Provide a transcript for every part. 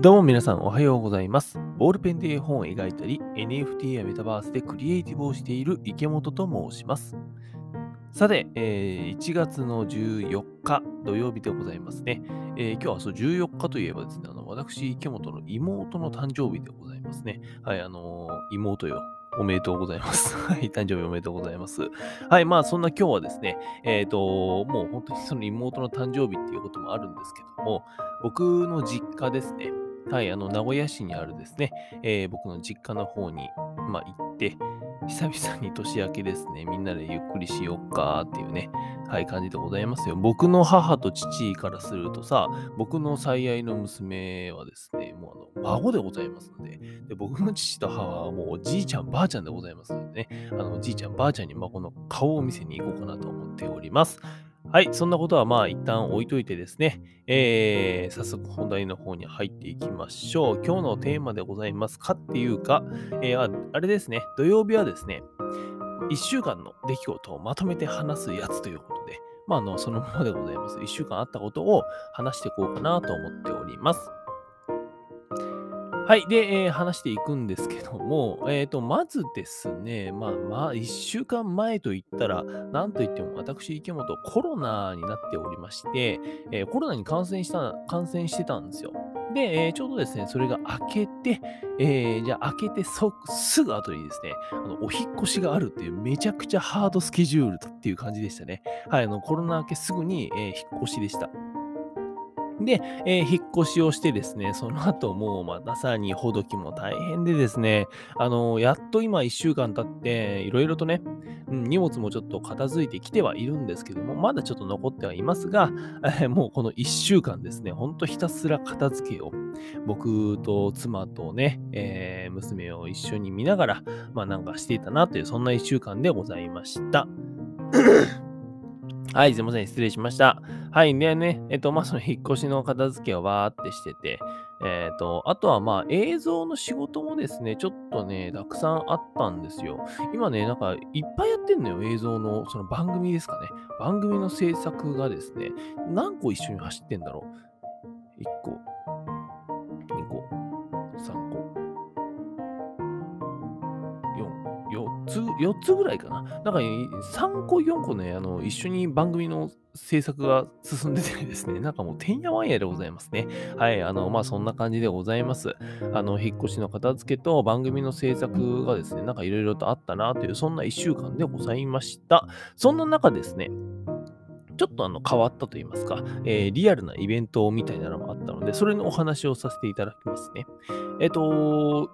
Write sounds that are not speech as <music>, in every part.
どうも皆さんおはようございます。ボールペンで絵本を描いたり、NFT やメタバースでクリエイティブをしている池本と申します。さて、えー1月の14日土曜日でございますね。えー今日はそう14日といえばですね、あの私、池本の妹の誕生日でございますね。はい、あのー妹よ。おめでとうございます。<laughs> はい、誕生日おめでとうございます。はい、まあそんな今日はですね、えっ、と、もう本当にその妹の誕生日っていうこともあるんですけども、僕の実家ですね、はい、あの、名古屋市にあるですね、えー僕の実家の方に、まあ、行って、久々に年明けですね、みんなでゆっくりしよっかっていうね、はい、感じでございますよ。僕の母と父からするとさ、僕の最愛の娘はですね、もうあの、孫でございますので、で僕の父と母はもうおじいちゃん、ばあちゃんでございますのでね、あの、おじいちゃん、ばあちゃんに孫の顔を見せに行こうかなと思っております。はい、そんなことはまあ一旦置いといてですね、えー、早速本題の方に入っていきましょう。今日のテーマでございますかっていうか、えーああれですね、土曜日はですね、1週間の出来事をまとめて話すやつということで、まあ、あのそのままでございます。1週間あったことを話していこうかなと思っております。はい。で、えー話していくんですけども、えっ、と、まずですね、まあまあ、1週間前と言ったら、なんといっても私、池本、コロナになっておりまして、えーコロナに感染した、感染してたんですよ。で、えーちょうどですね、それが明けて、えーじゃあ明けてそすぐ後にですね、あのお引っ越しがあるっていうめちゃくちゃハードスケジュールっていう感じでしたね。はい、あのコロナ明けすぐに、えー引っ越しでした。で、えー引っ越しをしてですね、その後もうまたさらにほどきも大変でですね、あのやっと今1週間経って、いろいろとね、うん、荷物もちょっと片付いてきてはいるんですけども、まだちょっと残ってはいますが、え <laughs> ーもうこの1週間ですね、ほんとひたすら片付けを、僕と妻とね、えー娘を一緒に見ながら、まあなんかしていたなという、そんな1週間でございました。はい、すいません、失礼しました。はい、でね、えっと、まあ、その引っ越しの片付けをわーってしてて、えっと、あとはまあ、映像の仕事もですね、ちょっとね、たくさんあったんですよ。今ね、なんか、いっぱいやってんのよ、映像の、その番組ですかね。番組の制作がですね、何個一緒に走ってんだろう。1個、つ、4つぐらいかな。なんか、3個、4個ね、あの、一緒に番組の制作が進んでてですね、<laughs> なんかもう、てんやわんやでございますね。はい、あの、まあ、そんな感じでございます。あの、引っ越しの片付けと番組の制作がですね、なんかいろいろとあったなという、そんな1週間でございました。そんな中ですね、ちょっとあの変わったと言いますか、えーリアルなイベントみたいなのもあったので、それのお話をさせていただきますね。えっ、と、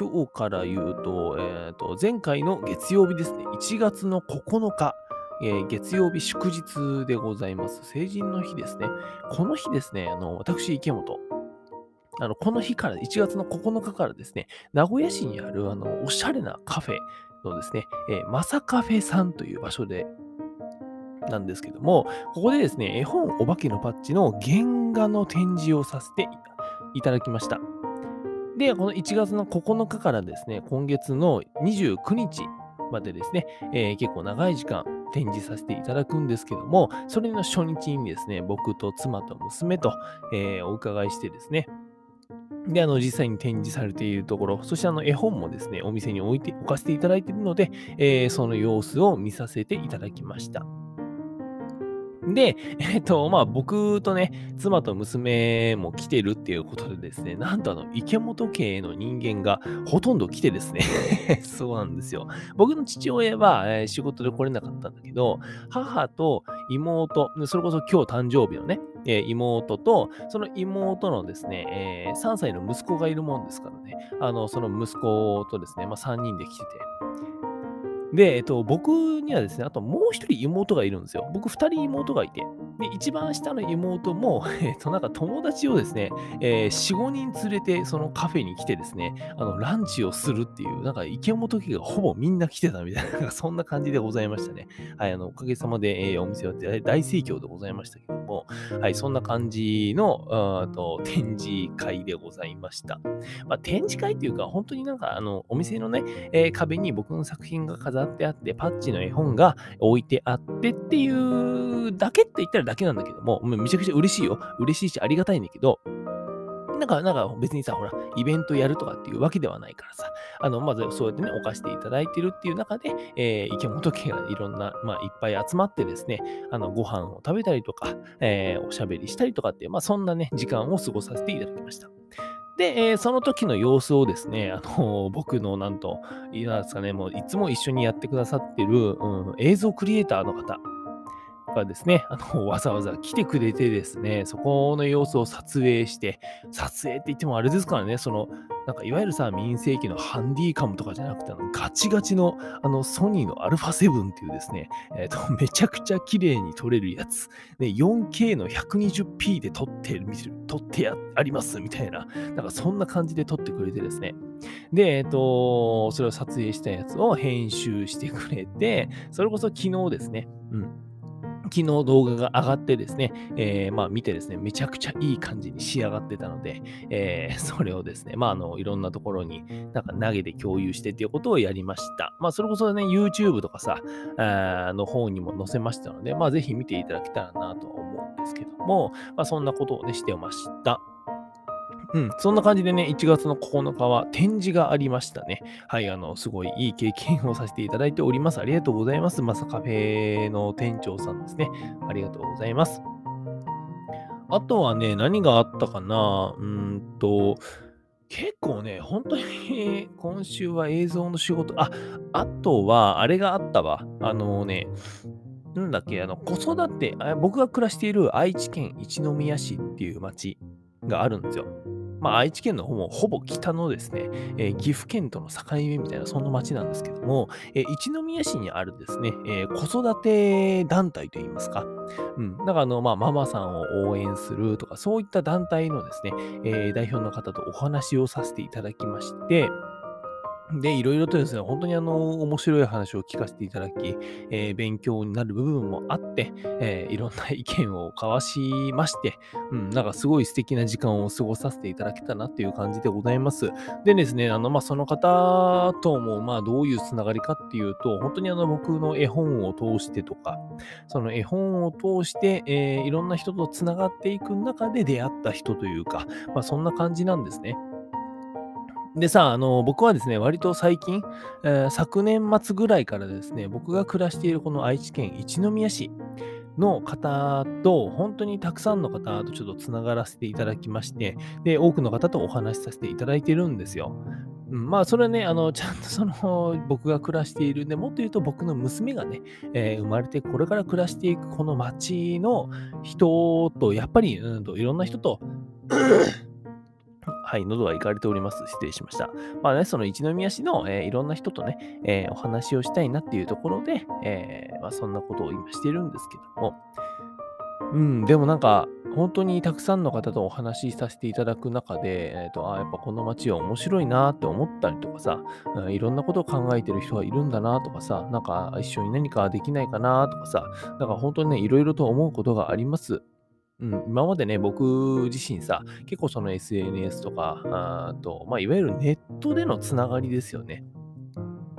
今日から言うと、えっ、と、前回の月曜日ですね、1月の9日、えー月曜日祝日でございます。成人の日ですね。この日ですね、あの、私、池本、あの、この日から、1月の9日からですね、名古屋市にある、あの、おしゃれなカフェのですね、えーマサカフェさんという場所で、なんですけども、ここでですね、絵本お化けのパッチの原画の展示をさせていただきました。で、この1月の9日からですね、今月の29日までですね、えー結構長い時間展示させていただくんですけども、それの初日にですね、僕と妻と娘と、えーお伺いしてですね、で、あの、実際に展示されているところ、そしてあの、絵本もですね、お店に置いて、置かせていただいているので、えーその様子を見させていただきました。で、<laughs> えっと、まあ、僕とね、妻と娘も来てるっていうことでですね、なんとあの、池本家の人間がほとんど来てですね、<laughs> そうなんですよ。僕の父親は、えー仕事で来れなかったんだけど、母と妹、それこそ今日誕生日のね、えー妹と、その妹のですね、えー3歳の息子がいるもんですからね、あの、その息子とですね、まあ、3人で来てて、で、えっと、僕にはですね、あともう一人妹がいるんですよ。僕二人妹がいて。で、一番下の妹も、<laughs> えっと、なんか友達をですね、えー、4、5人連れて、そのカフェに来てですね、あの、ランチをするっていう、なんか池本家がほぼみんな来てたみたいな、<laughs> そんな感じでございましたね。はい、あの、おかげさまで、えーお店は大盛況でございましたけども、はい、そんな感じの、と展示会でございました。まあ、展示会っていうか、本当になんか、あの、お店のね、えー壁に僕の作品が飾ってあって、パッチの絵本が置いてあってっていうだけって言ったらだけなんだけども、めちゃくちゃ嬉しいよ。嬉しいしありがたいんだけど、なんか、なんか別にさ、ほら、イベントやるとかっていうわけではないからさ、あの、まずそうやってね、お貸していただいてるっていう中で、えー、池本家がいろんな、まあ、いっぱい集まってですね、あの、ご飯を食べたりとか、えー、おしゃべりしたりとかっていう、まあ、そんなね、時間を過ごさせていただきました。で、えー、その時の様子をですね、あのー、<laughs> 僕のなんと、いなんですかね、もういつも一緒にやってくださってる、うん、映像クリエイターの方、がですね、あの、わざわざ来てくれてですね、そこの様子を撮影して、撮影って言ってもあれですからね、その、なんかいわゆるさ、民生機のハンディカムとかじゃなくて、あのガチガチのあのソニーの α7 っていうですね、え、ー、と、<laughs> めちゃくちゃ綺麗に撮れるやつ、ね、4K の 120p で撮ってる、撮ってありますみたいな、なんかそんな感じで撮ってくれてですね。で、えっ、ー、と、それを撮影したやつを編集してくれて、それこそ昨日ですね、うん。昨日動画が上がってですね、えー、まあ見てですね、めちゃくちゃいい感じに仕上がってたので、えー、<laughs> それをですね、まああの、いろんなところになんか投げて共有してっていうことをやりました。まあそれこそね、YouTube とかさ、あの方にも載せましたので、まあぜひ見ていただけたらなと思うんですけども、まあそんなことをね、してました。うん、そんな感じでね、1月の9日は展示がありましたね。はい、あの、すごいいい経験をさせていただいております。ありがとうございます。まさカフェの店長さんですね。ありがとうございます。あとはね、何があったかなうんと、結構ね、本当に今週は映像の仕事、あ、あとは、あれがあったわ。あのね、なんだっけ、あの、子育て、僕が暮らしている愛知県一宮市っていう町があるんですよ。まあ、愛知県の方もほぼ北のですね、えー、岐阜県との境目みたいな、そんな町なんですけども、えー、一宮市にあるですね、えー、子育て団体といいますか、うん、だからあの、まあ、ママさんを応援するとか、そういった団体のですね、え代表の方とお話をさせていただきまして、で、いろいろとですね、本当にあの、面白い話を聞かせていただき、えー、勉強になる部分もあって、えー、いろんな意見を交わしまして、うん、なんかすごい素敵な時間を過ごさせていただけたなっていう感じでございます。でですね、あの、まあ、その方とも、まあ、どういうつながりかっていうと、本当にあの、僕の絵本を通してとか、その絵本を通して、えー、いろんな人とつながっていく中で出会った人というか、まあ、そんな感じなんですね。でさ、あの、僕はですね、割と最近、えー、昨年末ぐらいからですね、僕が暮らしているこの愛知県一宮市の方と、本当にたくさんの方とちょっとつながらせていただきまして、で、多くの方とお話しさせていただいているんですよ。うん、まあ、それはね、あの、ちゃんと <laughs> その、僕が暮らしている、でもっと言うと僕の娘がね、えー、生まれてこれから暮らしていくこの町の人と、やっぱり、うんと、いろんな人とはい、喉がいかれております。失礼しました。まあね、その一宮市の、えー、いろんな人とね、えー、お話をしたいなっていうところで、えー、まあ、そんなことを今してるんですけども、うん、でもなんか、本当にたくさんの方とお話しさせていただく中で、えーと、あやっぱこの街は面白いなって思ったりとかさ、うん、いろんなことを考えてる人がいるんだなとかさ、なんか一緒に何かできないかなとかさ、なんか本当にね、いろいろと思うことがあります。うん、今までね、僕自身さ、結構その SNS とか、あと、まあ、いわゆるネットでのつながりですよね。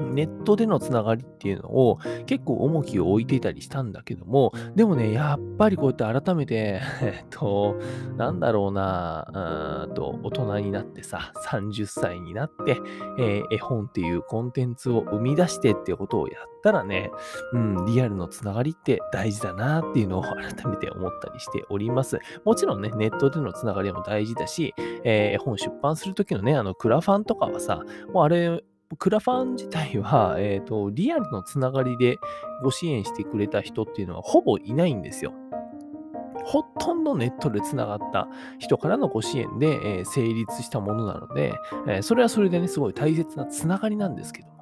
ネットでのつながりっていうのを結構重きを置いていたりしたんだけども、でもね、やっぱりこうやって改めて、<laughs> えっと、なんだろうな、うんと、大人になってさ、30歳になって、えー、絵本っていうコンテンツを生み出してっていうことをやったらね、うん、リアルのつながりって大事だなっていうのを改めて思ったりしております。もちろんね、ネットでのつながりも大事だし、えー、絵本出版するときのね、あの、クラファンとかはさ、もうあれ、クラファン自体は、<laughs> え、ー、と、リアルのつながりでご支援してくれた人っていうのはほぼいないんですよ。ほとんどネットでつながった人からのご支援で、えー、成立したものなので、えー、それはそれでね、すごい大切なつながりなんですけど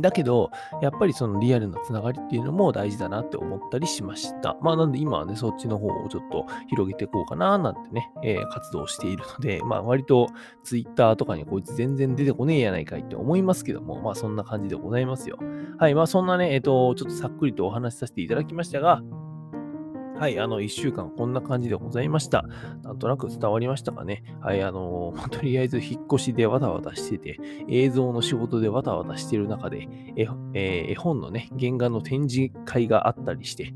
だけど、やっぱりそのリアルなつながりっていうのも大事だなって思ったりしました。まあなんで今はね、そっちの方をちょっと広げていこうかななんてね、えー、活動しているので、<laughs> まあ割と Twitter とかにこいつ全然出てこねえやないかいって思いますけども、まあそんな感じでございますよ。はい、まあそんなね、えっ、ー、と、ちょっとさっくりとお話しさせていただきましたが、はい、あの、1週間こんな感じでございました。なんとなく伝わりましたかね。はい、あのー、とりあえず引っ越しでわたわたしてて、映像の仕事でわたわたしてる中で、ええー、絵本のね、原画の展示会があったりして、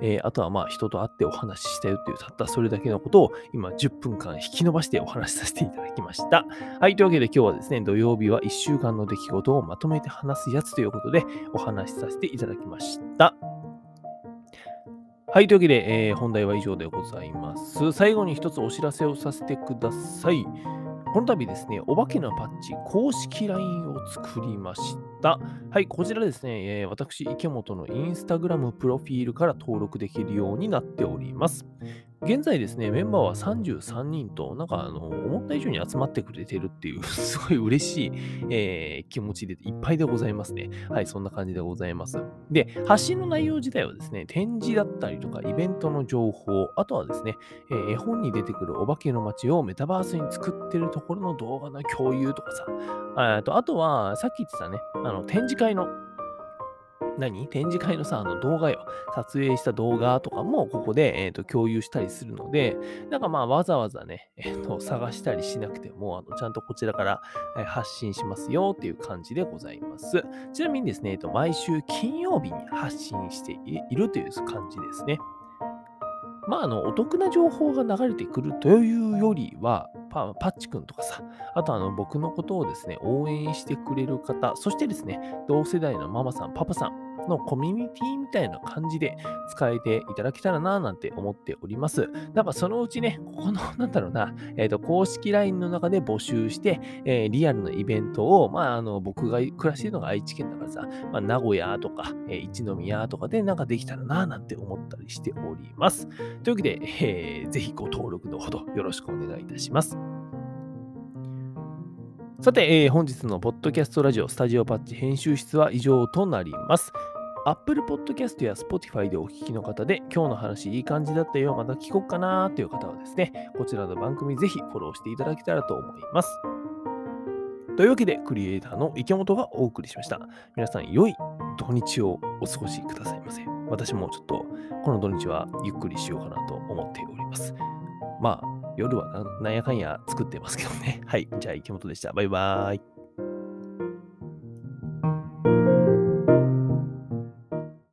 えー、あとはまあ人と会ってお話ししたよっていうたったそれだけのことを今10分間引き伸ばしてお話しさせていただきました。はい、というわけで今日はですね、土曜日は1週間の出来事をまとめて話すやつということでお話しさせていただきました。はい、というわけで、えー、本題は以上でございます。最後に一つお知らせをさせてください。この度ですね、お化けのパッチ公式 LINE を作りました。はい、こちらですね、えー、私、池本のインスタグラムプロフィールから登録できるようになっております。現在ですね、メンバーは33人と、なんかあの、思った以上に集まってくれてるっていう、<laughs> すごい嬉しい、えー、気持ちでいっぱいでございますね。はい、そんな感じでございます。で、発信の内容自体はですね、展示だったりとか、イベントの情報、あとはですね、えー、絵本に出てくるお化けの街をメタバースに作ってるところの動画の共有とかさ、あとあとは、さっき言ってたね、あの、展示会の何？展示会のさ、あの動画よ。撮影した動画とかもここで、えーと、共有したりするので、なんかまあわざわざね、えーと、探したりしなくても、あのちゃんとこちらから、えー、発信しますよっていう感じでございます。ちなみにですね、えーと、毎週金曜日に発信しているという感じですね。まあ、あの、お得な情報が流れてくるというよりは、パパッチ君とかさ、あとあの、僕のことをですね、応援してくれる方、そしてですね、同世代のママさん、パパさん、のコミュニティみたいな感じで使えていただけたらななんて思っております。だかそのうちね、ここの、<laughs> なんだろうな、えっ、ー、と、公式 LINE の中で募集して、えー、リアルなイベントを、まあ、あの、僕が暮らしているのが愛知県だからさ、まあ、名古屋とか、えー、一宮とかでなんかできたらななんて思ったりしております。というわけで、えー、ぜひご登録のほどよろしくお願いいたします。さて、えー、本日のポッドキャストラジオスタジオパッチ編集室は以上となります。Apple Podcast や Spotify でお聞きの方で、今日の話いい感じだったよ、また聞こうかなという方はですね、こちらの番組ぜひフォローしていただけたらと思います。というわけで、クリエイターの池本がお送りしました。皆さん、良い土日をお過ごしくださいませ。私もちょっと、この土日はゆっくりしようかなと思っております。まあ、夜はなんやかんや作ってますけどね。はい。じゃあ、池本でした。バイバーイ。